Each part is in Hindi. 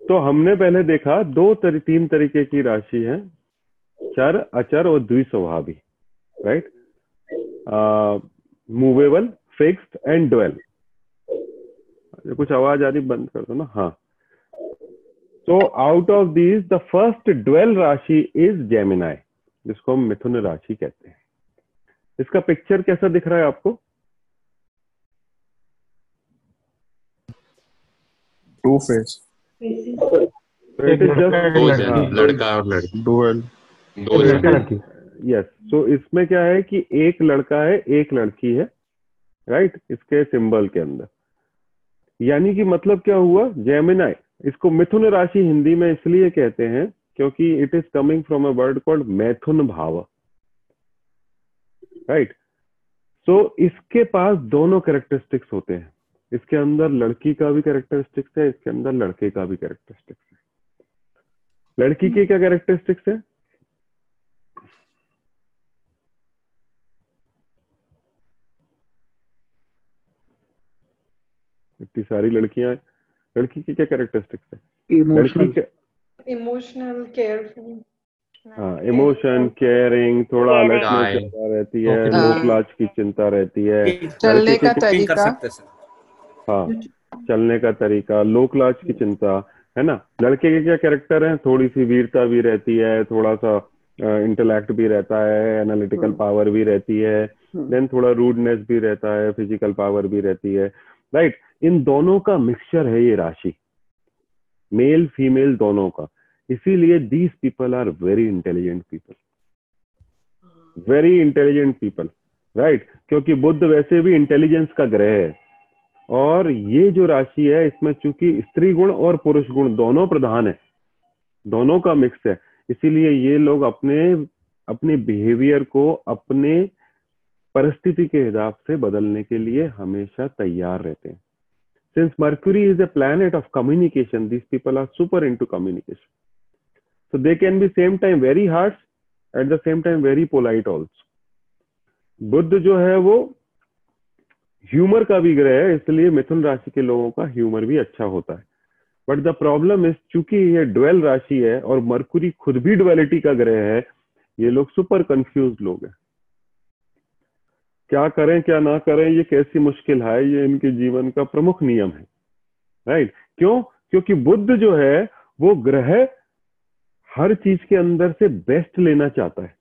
तो हमने पहले देखा दो तरी, तीन तरीके की राशि है चर अचर और द्विस्वभावी right movable fixed and dual कुछ आवाज़ आ रही बंद कर दो ना हाँ। तो out of these the first dual राशि इज़ जेमिनाई जिसको हम मिथुन राशि कहते हैं। इसका पिक्चर कैसा दिख रहा है आपको? टू फेस लड़का और लड़की। डुअल यस सो इसमें क्या है कि एक लड़का है एक लड़की है राइट right? इसके सिंबल के अंदर। यानी कि मतलब क्या हुआ? जेमिनाई इसको मिथुन राशि हिंदी में इसलिए कहते हैं क्योंकि it is coming from a word called maithun bhav right सो इसके पास दोनों कैरेक्टरिस्टिक्स होते हैं। इसके अंदर लड़की का भी कैरेक्टरिस्टिक्स है इसके अंदर लड़के का भी कैरेक्टरिस्टिक्स है। लड़की के क्या कैरेक्टरिस्टिक्स है? इतनी सारी लड़कियाँ लड़की की क्या कैरेक्टरिस्टिक्स है? लड़की के इमोशनल केयरफुल हाँ इमोशन केयरिंग थोड़ा अलग में चिंता रहती है. लोक लाज की चिंता रहती है। चलने लड़के का तरीका? हाँ चलने का तरीका लोक लाज की चिंता है ना? लड़के के क्या कैरेक्टर है? थोड़ी सी वीरता भी रहती है थोड़ा सा इंटेलेक्ट भी रहता है एनालिटिकल पावर भी रहती है देन थोड़ा रूडनेस भी रहता है फ़िज़िकल पावर भी रहती है। राइट इन दोनों का मिक्सचर है ये राशि। मेल फीमेल दोनों का। इसीलिए these people are very intelligent people very intelligent people right क्योंकि बुद्ध वैसे भी इंटेलिजेंस का ग्रह है। और ये जो राशि है, इसमें चूँकि स्त्री गुण और पुरुष गुण दोनों प्रधान है, दोनों का मिक्स है। इसीलिए ये लोग अपने अपने बिहेवियर को अपने परिस्थिति के हिसाब से बदलने के लिए हमेशा तैयार रहते हैं। Since Mercury is a planet of communication these people are super into communication so they can be same time very harsh at the same time very polite also. Budh जो है वो ह्यूमर का भी ग्रह है, इसलिए मिथुन राशि के लोगों का ह्यूमर भी अच्छा होता है। बट द प्रॉब्लम इज़ चूँकि ये ड्वेल राशि है और मरकुरी खुद भी ड्वेलिटी का ग्रह है, ये लोग सुपर कंफ्यूज लोग हैं। क्या करें, क्या ना करें, ये कैसी मुश्किल है, ये इनके जीवन का प्रमुख नियम है। Right right? क्यों? क्योंकि बुद्ध जो है, वो ग्रह हर चीज़ के अंदर से बेस्ट लेना चाहता है।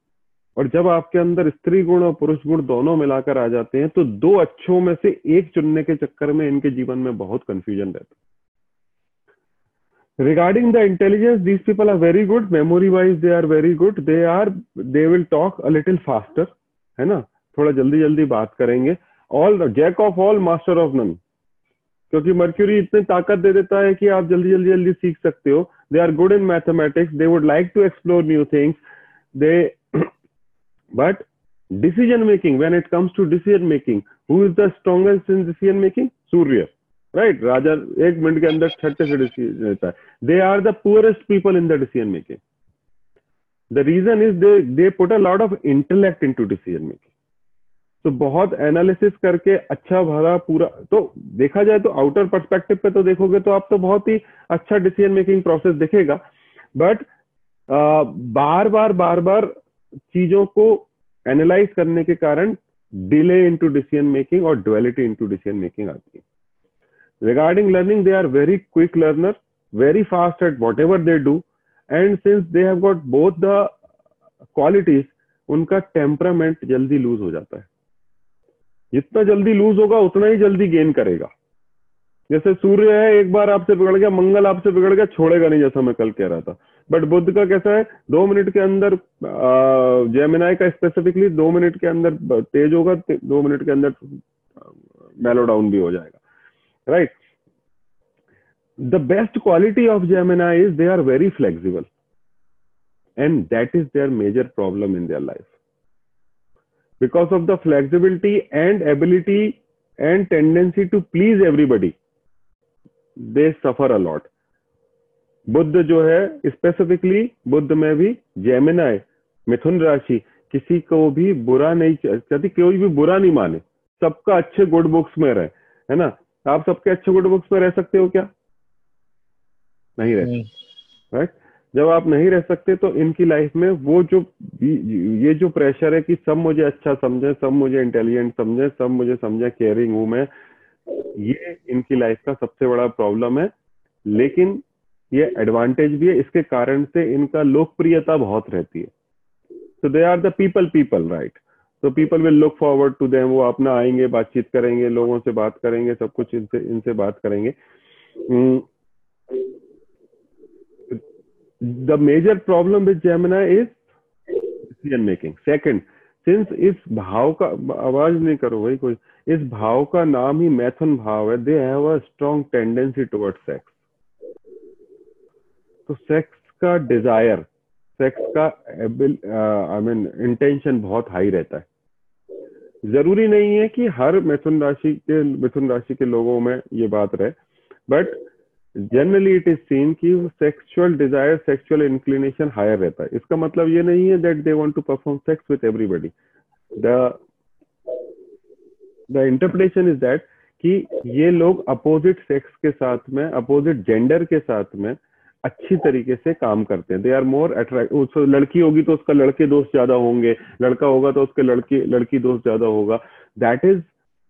और जब आपके अंदर स्त्री गुण और पुरुष गुण दोनों मिलाकर आ जाते हैं तो दो अच्छों में से एक चुनने के चक्कर में इनके जीवन में बहुत कंफ्यूजन रहता regarding the intelligence, these people are very good. Memory wise they are very good. They are, they will talk a little faster, है ना? थोड़ा जल्दी जल्दी बात करेंगे। All jack of all master of none क्योंकि मर्क्यूरी इतनी ताकत दे देता है कि आप जल्दी जल्दी जल्दी सीख सकते हो। They are good in mathematics they would like to explore new things they but decision making when it comes to decision making who is the strongest in decision making Surya right राजा एक मिनट के अंदर छठे से डिसीज़न लेता है। They are the poorest people in the decision making the reason is they they put a lot of intellect into decision making तो बहुत एनालिसिस करके अच्छा भरा पूरा तो देखा जाए तो आउटर पर्सपेक्टिव पे तो देखोगे तो आप तो बहुत ही अच्छा डिसीज़न मेकिंग प्रोसेस दिखेगा। बट बार बार बार बार चीज़ों को एनालाइज करने के कारण डिले इनटू डिसीज़न मेकिंग और डुअलिटी इनटू डिसीज़न मेकिंग आती है। Regarding learning they are very quick learner very fast at whatever they do and since they have got both the qualities उनका टेम्परामेंट जल्दी लूज हो जाता है। जितना जल्दी लूज होगा उतना ही जल्दी गेन करेगा। जैसे सूर्य है एक बार आपसे बिगड़ गया मंगल आपसे बिगड़ गया छोड़ेगा नहीं जैसा मैं कल कह रहा था। बट बुद्ध का कैसा है दो मिनट के अंदर जेमिनाई का स्पेसिफिकली दो मिनट के अंदर तेज होगा ते, दो मिनट के अंदर मेलो डाउन भी हो जाएगा। Right the best quality of Gemini is they are very flexible and that is their major problem in their life because of the flexibility and ability and tendency to please everybody they suffer a lot. Budh जो है स्पेसिफिकली बुद्ध में भी जेमिनाई मिथुन राशि किसी को भी बुरा नहीं कहती कोई भी बुरा नहीं माने सबका अच्छे गुड बुक्स में रहे है ना? आप सबके अच्छे गुड बुक्स में रह सकते हो क्या? नहीं रह राइट जब आप नहीं रह सकते तो इनकी लाइफ में वो जो ये जो प्रेशर है कि सब मुझे अच्छा समझे, सब मुझे इंटेलिजेंट समझे, सब मुझे समझे केयरिंग हूँ मैं, ये इनकी लाइफ का सबसे बड़ा प्रॉब्लम है। लेकिन ये एडवांटेज भी है, इसके कारण से इनका लोकप्रियता बहुत रहती है। So they are the people people right so people will look forward to them, वो अपना आएँगे, बातचीत करेंगे, लोगों से बात करेंगे, सब कुछ इनसे इनसे बात करेंगे। The major problem with Gemini is decision making. Second since इस भाव का, आवाज़ नहीं करो भाई कोई, इस भाव का नाम ही मैथन भाव है they have a strong tendency toward sex तो सेक्स का डिज़ायर सेक्स का आई मीन इंटेंशन बहुत हाई रहता है। ज़रूरी नहीं है कि हर मिथुन राशि के, मिथुन राशि के लोगों में ये बात रहे but generally it is seen कि sexual desire sexual inclination higher रहता है। इसका मतलब ये नहीं है that they want to perform sex with everybody the the interpretation is that कि ये लोग अपोजिट सेक्स के साथ में अपोजिट जेंडर के साथ में अच्छी तरीके से काम करते हैं। दे आर मोर अट्रैक्ट लड़की होगी तो उसका लड़के दोस्त ज़्यादा होंगे, लड़का होगा तो उसके लड़की लड़की दोस्त ज़्यादा होगा। That is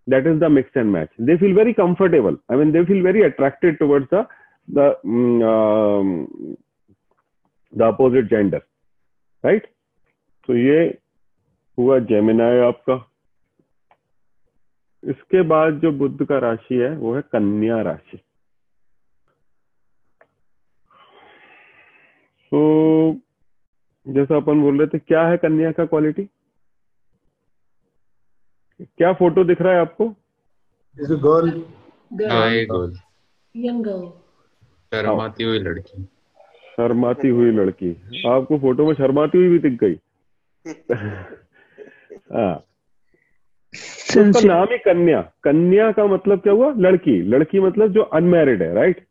that is the mix and match they feel very comfortable I mean they feel very attracted towards the the opposite gender right तो ये हुआ जेमिनाय आपका। इसके बाद जो बुद्ध का राशि है वो है कन्या राशि। तो जैसा अपन बोल रहे थे क्या है कन्या का क्वालिटी क्या फ़ोटो दिख रहा है आपको? Is a girl. हाँ शर्माती हुई लड़की। शर्माती हुई लड़की। आपको फ़ोटो में शर्माती हुई भी दिख गई। हाँ। तो उसका नाम ही कन्या। कन्या का मतलब क्या हुआ? लड़की। लड़की मतलब जो अनमैरिड है राइट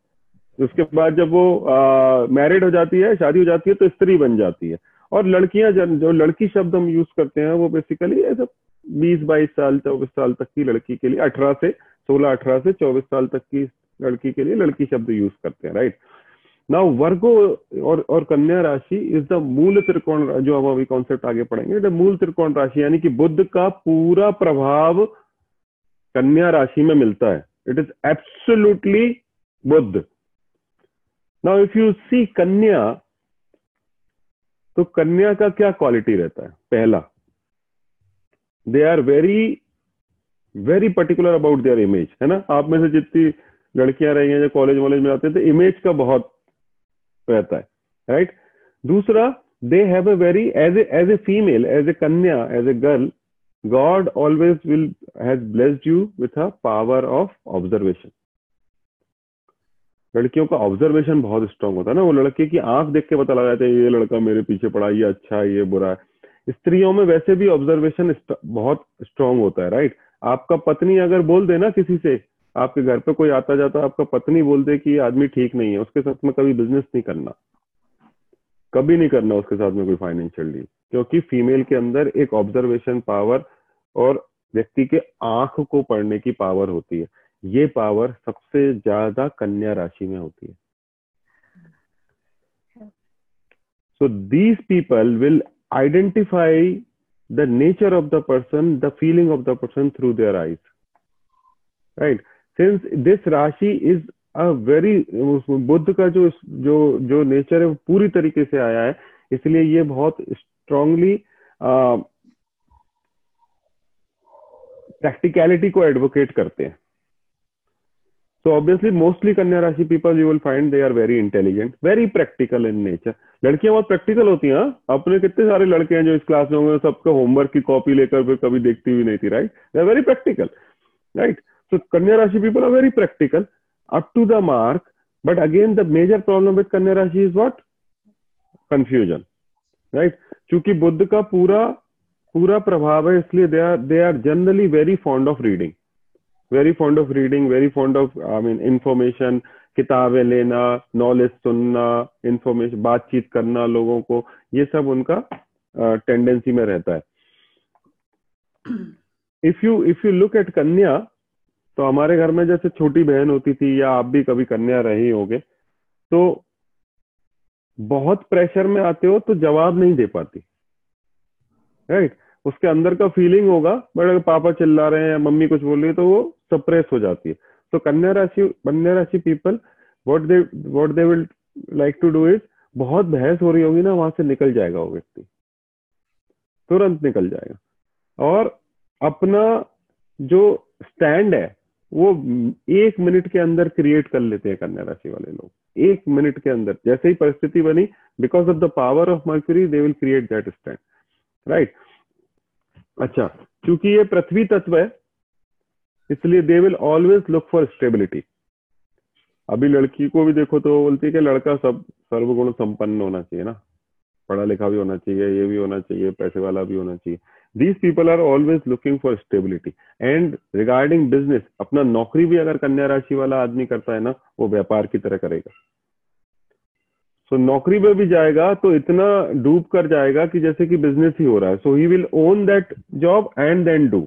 उसके बाद जब वो मैरिड हो जाती है शादी हो जाती है तो स्त्री बन जाती है। और लड़कियाँ जो लड़की शब्द हम यूज़ करते हैं वो बेसिकली ऐसा बीस बाईस साल चौबीस साल तक की लड़की के लिए अठारह से सोलह अठारह से चौबीस साल तक की लड़की के लिए लड़की शब्द यूज़ करते हैं राइट नाउ वर्गो और और कन्या राशि इज़ द मूल त्रिकोण जो हम अभी कॉन्सेप्ट आगे पढ़ेंगे द मूल त्रिकोण राशि, यानी कि बुद्ध का पूरा प्रभाव कन्या राशि में मिलता है। It is absolutely Budh. Now if you see Kanya तो कन्या का क्या क्वालिटी रहता है? पहला they are very very particular about their image है ना? आप में से जितनी लड़कियाँ रही हैं जो कॉलेज वॉलेज में आते हैं तो इमेज का बहुत रहता है राइट? दूसरा they have a very as as a female as a Kanya as a girl God always will has blessed you with a power of observation लड़कियों का ऑब्जर्वेशन बहुत स्ट्रांग होता है ना, वो लड़के की आँख देख के पता लगा जाता है, ये लड़का मेरे पीछे पड़ा, ये अच्छा है, ये बुरा है। स्त्रियों में वैसे भी ऑब्जर्वेशन बहुत स्ट्रांग होता है राइट आपका पत्नी अगर बोल देना किसी से आपके घर पे कोई आता जाता आपका पत्नी बोलते कि ये आदमी ठीक नहीं है, उसके साथ में कभी बिज़नेस नहीं करना। कभी नहीं करना उसके साथ में कोई फाइनेंशियल डील क्योंकि फीमेल के अंदर एक ऑब्जर्वेशन पावर और व्यक्ति के आँख को पढ़ने की पावर होती है। ये पावर सबसे ज़्यादा कन्या राशि में होती है। So these people will identify the nature of the person the feeling of the person through their eyes right since this rashi is a very Budh का जो जो जो नेचर है वो पूरी तरीके से आया है इसलिए ये बहुत स्ट्रांगली प्रैक्टिकलिटी को एडवोकेट करते हैं। So obviously, mostly Kanya Rashi people you will find they are very intelligent, very practical in nature. लड़कियाँ बहुत प्रैक्टिकल होती हैं अपने कितने सारे लड़के हैं जो इस क्लास में होंगे सबका होमवर्क की कॉपी लेकर कभी देखती हुई नहीं थी right they are very practical right so Kanya rashi people are very practical up to the mark but again the major problem with Kanya rashi is what confusion right क्योंकि बुद्ध का पूरा पूरा प्रभाव है इसलिए they are they are generally very fond of reading very fond of reading very fond of I mean information किताबें लेना नॉलेज सुनना इंफॉर्मेशन बातचीत करना लोगों को ये सब उनका टेंडेंसी में रहता है if you if you look at Kanya तो हमारे घर में जैसे छोटी बहन होती थी या आप भी कभी कन्या रही होगे तो बहुत प्रेशर में आते हो तो जवाब नहीं दे पाती। राइट उसके अंदर का फीलिंग होगा, बट अगर पापा चिल्ला रहे हैं या मम्मी कुछ बोल रही है तो वो सप्रेस हो जाती है। तो Kanya rashi Kanya rashi people what they what they will like to do it बहुत बहस हो रही होगी ना, वहाँ से निकल जाएगा वो व्यक्ति। तुरंत निकल जाएगा। और अपना जो स्टैंड है वो एक मिनट के अंदर क्रिएट कर लेते हैं कन्या राशि वाले लोग। एक मिनट के अंदर। जैसे ही परिस्थिति बनी because of the power of Mercury they will create that stand right अच्छा क्योंकि ये पृथ्वी तत्व है, इसलिए they will always look for stability अभी लड़की को भी देखो तो बोलती है कि लड़का सब सर्वगुण संपन्न होना चाहिए ना। पढ़ा लिखा भी होना चाहिए, ये भी होना चाहिए, पैसे वाला भी होना चाहिए। These people are always looking for stability and regarding business अपना नौकरी भी अगर कन्या राशि वाला आदमी करता है ना वो व्यापार की तरह करेगा। सो so, नौकरी में भी जाएगा तो इतना डूब कर जाएगा कि जैसे कि बिज़नेस ही हो रहा है। So he will own that job and then do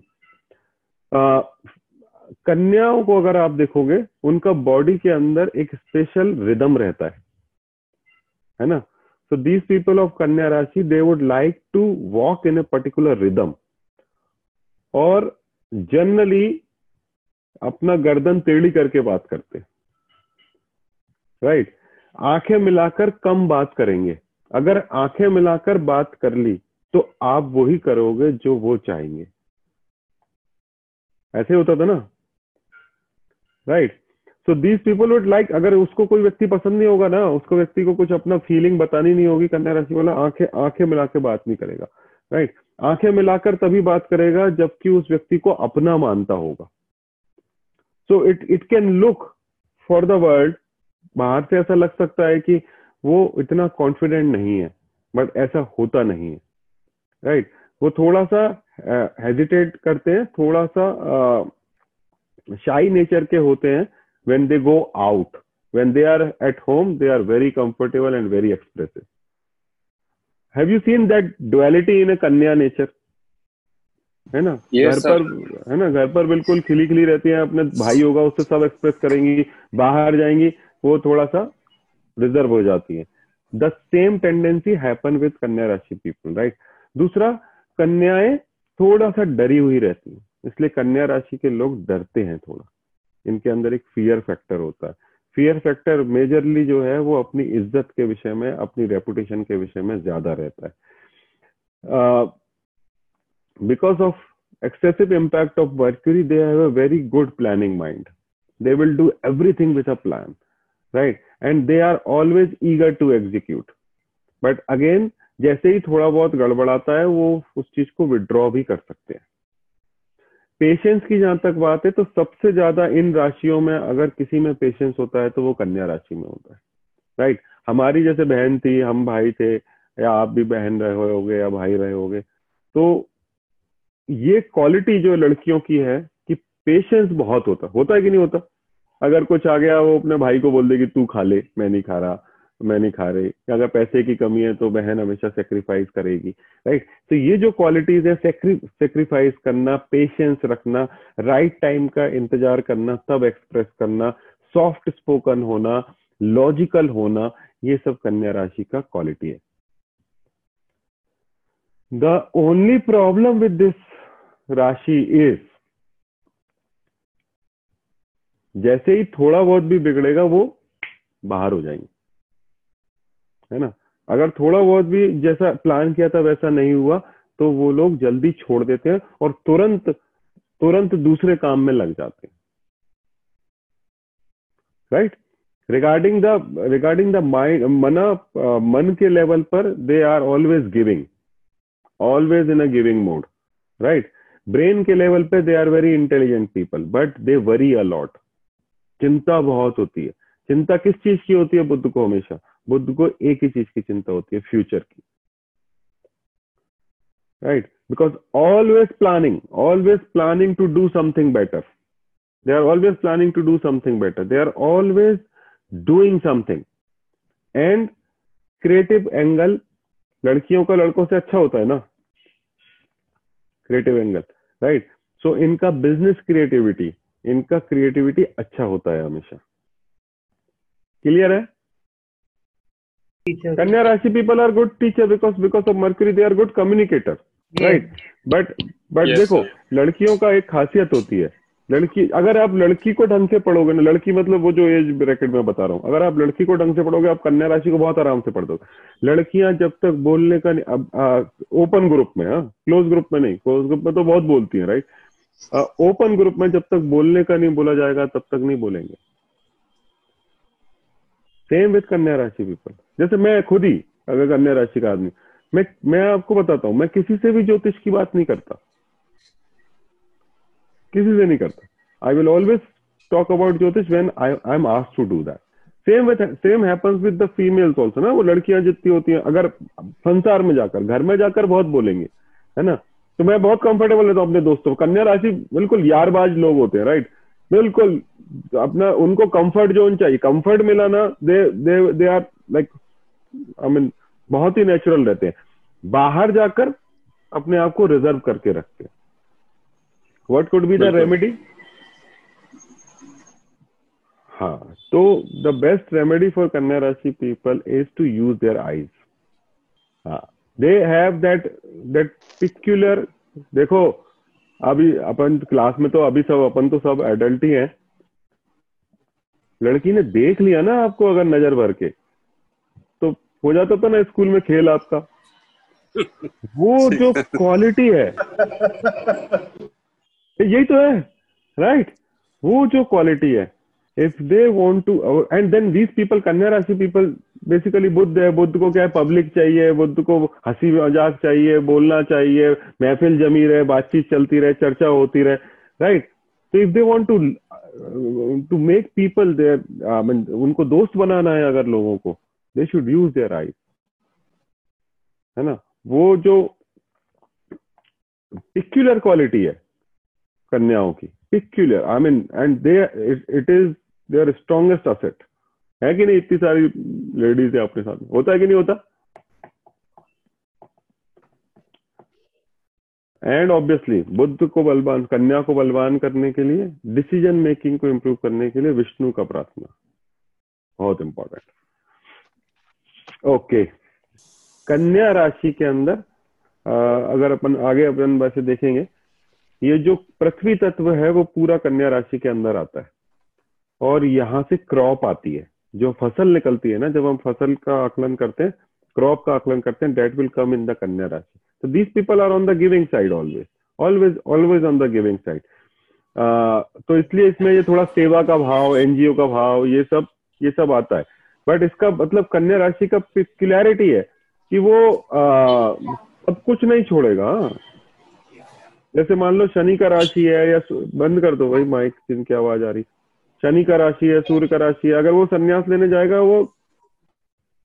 कन्याओं को अगर आप देखोगे उनका बॉडी के अंदर एक स्पेशल रिदम रहता है। है ना? So these people of Kanya Rashi, they would like to walk in a particular rhythm. और जनरली अपना गर्दन टेढ़ी करके बात करते राइट right? आँखें मिलाकर कम बात करेंगे अगर आँखें मिलाकर बात कर ली तो आप वही करोगे जो वो चाहेंगे ऐसे होता था ना right right? So these people would like अगर उसको कोई व्यक्ति पसंद नहीं होगा ना उसको व्यक्ति को कुछ अपना फीलिंग बतानी नहीं होगी कन्या राशि वाला आँखें आँखें मिला के बात नहीं करेगा राइट आँखें मिलाकर तभी बात करेगा जबकि उस व्यक्ति को अपना मानता होगा so it it can look for the world बाहर से ऐसा लग सकता है कि वो इतना कॉन्फिडेंट नहीं है बट ऐसा होता नहीं है राइट right? वो थोड़ा सा हेजिटेट uh, करते हैं थोड़ा सा शाई uh, नेचर के होते हैं when they go out when they are at home they are very comfortable and very expressive. Have you seen that duality in a kanya nature? है ना? Yes, घर पर है ना? घर पर बिल्कुल खिली खिली रहती है अपने भाई होगा उससे सब एक्सप्रेस करेंगी बाहर जाएँगी वो थोड़ा सा रिज़र्व हो जाती है। The same tendency happen with Kanya rashi people right दूसरा कन्याएँ थोड़ा सा डरी हुई रहती है इसलिए कन्या राशि के लोग डरते हैं थोड़ा। इनके अंदर एक फियर फैक्टर होता है। फियर फैक्टर मेजरली जो है वो अपनी इज़्ज़त के विषय में, अपनी रेपुटेशन के विषय में ज़्यादा रहता है। Because of excessive impact of Mercury they have a very good planning mind they will do everything with a plan right and they are always eager to execute but again जैसे ही थोड़ा बहुत गड़बड़ाता है, वो उस चीज़ को विड्रॉ भी कर सकते हैं। पेशेंस की जहाँ तक बात है तो सबसे ज़्यादा इन राशियों में अगर किसी में पेशेंस होता है तो वो कन्या राशि में होता है। राइट हमारी जैसे बहन थी, हम भाई थे, या आप भी बहन रहे होगे, या भाई रहे होगे तो ये क्वालिटी जो लड़कियों की है, कि पेशेंस बहुत होता होता है कि नहीं होता? अगर कुछ आ गया, वो अपने भाई को बोल दे कि, तू खा ले, मैं नहीं खा रहा। मैं नहीं खा रही। अगर पैसे की कमी है तो बहन हमेशा सेक्रीफाइस करेगी राइट तो ये जो क्वालिटीज है सेक्रीफाइस करना पेशेंस रखना राइट टाइम का इंतज़ार करना, तब एक्सप्रेस करना सॉफ्ट स्पोकन होना लॉजिकल होना, ये सब कन्या राशि का क्वालिटी है। The only problem with this rashi is जैसे ही थोड़ा बहुत भी बिगड़ेगा, वो बाहर हो जाएँगे। है ना? अगर थोड़ा बहुत भी जैसा प्लान किया था, वैसा नहीं हुआ तो वो लोग जल्दी छोड़ देते हैं और तुरंत तुरंत दूसरे काम में लग जाते हैं। Right regarding the regarding the mind मना, मन के लेवल पर they are always giving always in a giving mode right brain के लेवल पे they are very intelligent people but they worry a lot चिंता बहुत होती है। चिंता किस चीज़ की होती है बुद्ध को हमेशा? बुद्ध को एक ही चीज़ की चिंता होती है फ्यूचर की। Right because always planning always planning to do something better they are always planning to do something better they are always doing something and creative angle लड़कियों का लड़कों से अच्छा होता है ना? क्रिएटिव एंगल राइट सो इनका बिज़नेस क्रिएटिविटी इनका क्रिएटिविटी अच्छा होता है हमेशा। क्लियर है? Teacher. Kanya rashi people are good teacher because because of Mercury they are good communicator Yes. Right but but Yes, देखो. लड़कियों का एक खासियत होती है लड़की अगर आप लड़की को ढंग से पढ़ोगे ना लड़की मतलब वो जो एज ब्रैकेट में बता रहा हूँ अगर आप लड़की को ढंग से पढ़ोगे आप कन्या राशि को बहुत आराम से पढ़ दोगे लड़कियाँ जब तक बोलने का नहीं अब ओपन ग्रुप में हाँ क्लोज ग्रुप में नहीं क्लोज ग्रुप में तो बहुत बोलती हैं राइट ओपन ग्रुप में जब तक बोलने का नहीं बोला जाएगा तब तक नहीं बोलेंगे सेम विथ कन्या राशि पीपल जैसे मैं खुद ही, अगर कन्या राशि का आदमी, मैं मैं आपको बताता हूँ, मैं किसी से भी ज्योतिष की बात नहीं करता। किसी से नहीं करता। I will always talk about jyotish when I I am asked to do that same with same happens with the females also ना? वो लड़कियाँ जितनी होती हैं, अगर संसार में जाकर, घर में जाकर बहुत बोलेंगे, है ना? तो मैं बहुत कंफर्टेबल रहता हूँ अपने दोस्तों कन्या राशि बिल्कुल यारबाज लोग होते हैं राइट बिल्कुल अपना, उनको कंफर्ट जोन चाहिए। कंफर्ट मिला ना they they they are like I mean बहुत ही नेचुरल रहते हैं। बाहर जाकर अपने आप को रिज़र्व करके रखते हैं। What could be the remedy हाँ तो the best remedy for Kanya rashi people is to use their eyes हाँ they have that that peculiar देखो अभी अपन क्लास में तो अभी सब अपन तो सब एडल्ट ही हैं। लड़की ने देख लिया ना आपको अगर नज़र भर के। हो जाता था ना स्कूल में खेल आपका। वो जो क्वालिटी है। यही तो है राइट वो जो क्वालिटी है। If they want to and then these people Kanya rashi people basically Buddha है बुद्ध को क्या है पब्लिक चाहिए बुद्ध को हँसी मज़ाक चाहिए बोलना चाहिए महफिल जमी रहे बातचीत चलती रहे चर्चा होती रहे राइट तो if they want to to make people their उनको दोस्त बनाना है अगर लोगों को they should use their eyes है ना? वो जो पिक्यूलर क्वालिटी है कन्याओं की peculiar I mean and they it is their strongest asset है कि नहीं इतनी सारी लेडीज़ है अपने साथ होता है कि नहीं होता? एंड ऑब्वियसली बुद्ध को बलवान, कन्या को बलवान करने के लिए डिसीज़न मेकिंग को इम्प्रूव करने के लिए विष्णु का प्रार्थना बहुत इंपॉर्टेंट ओके कन्या राशि के अंदर अ, अगर अपन आगे अपन वैसे देखेंगे ये जो पृथ्वी तत्व है वो पूरा कन्या राशि के अंदर आता है। और यहाँ से क्रॉप आती है। जो फ़सल निकलती है ना जब हम फ़सल का आकलन करते हैं क्रॉप का आकलन करते हैं that will come in the Kanya rashi. तो these people are on the giving side always always always on the giving side तो इसलिए इसमें ये थोड़ा सेवा का भाव एनजीओ का भाव ये सब ये सब आता है। बट इसका मतलब कन्या राशि का पिक्युलैरिटी है कि वो आ, सब कुछ नहीं छोड़ेगा हाँ। जैसे मान लो शनि का राशि है या बंद कर दो भाई माइक जिनकी आवाज़ आ रही। शनि का राशि है सूर्य का राशि है अगर वो संन्यास लेने जाएगा वो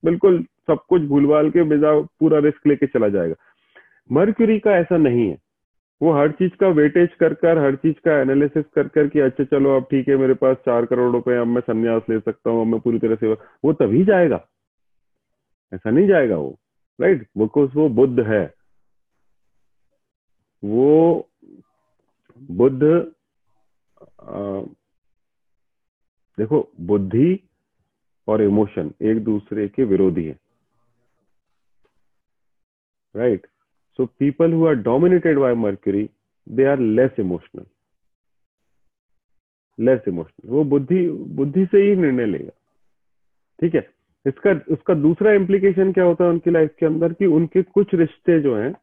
बिल्कुल सब कुछ भूलभाल के बिना पूरा रिस्क लेके चला जाएगा। मर्क्यूरी का ऐसा नहीं है। वो हर चीज़ का वेटेज कर कर हर चीज़ का एनालिसिस कर कर कि अच्छा चलो अब ठीक है मेरे पास चार करोड़ रुपए अब मैं संन्यास ले सकता हूँ अब मैं पूरी तरह से वो तभी जाएगा। ऐसा नहीं जाएगा वो राइट बिकॉज़ वो बुद्ध है। वो बुद्ध आ, देखो बुद्धि और इमोशन एक दूसरे के विरोधी है। Right so people who are dominated by Mercury they are less emotional less emotional वो बुद्धि बुद्धि से ही निर्णय लेगा। ठीक है? इसका, उसका दूसरा इम्प्लीकेशन क्या होता है उनकी लाइफ के अंदर कि उनके कुछ रिश्ते जो हैं,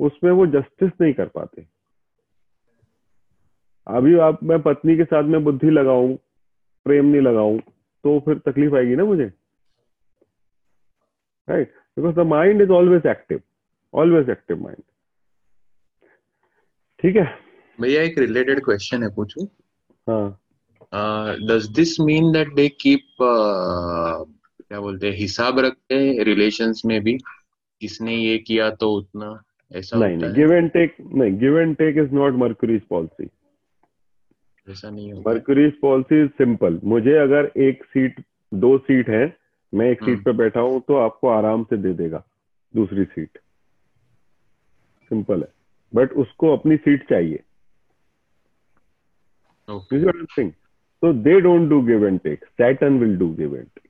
उसमें वो जस्टिस नहीं कर पाते। अभी आप, मैं पत्नी के साथ में बुद्धि लगाऊँ, प्रेम नहीं लगाऊँ तो फिर तकलीफ़ आएगी ना मुझे? Right because the mind is always active always active mind ठीक है? भैया एक रिलेटेड क्वेश्चन है पूछू? हाँ। Does this mean that they keep क्या बोलते हैं हिसाब रखते हैं रिलेशंस में भी? किसने ये किया तो उतना ऐसा नहीं नहीं गिव एंड टेक नहीं give and take is not Mercury's policy ऐसा नहीं है। मर्क्यूरीज पॉलिसी इज़ सिंपल मुझे अगर एक सीट दो सीट है मैं एक सीट हम्म। पे बैठा हूँ तो आपको आराम से दे देगा दूसरी सीट सिंपल है. बट उसको अपनी सीट चाहिए. तो they don't do give and take Satan will do give and take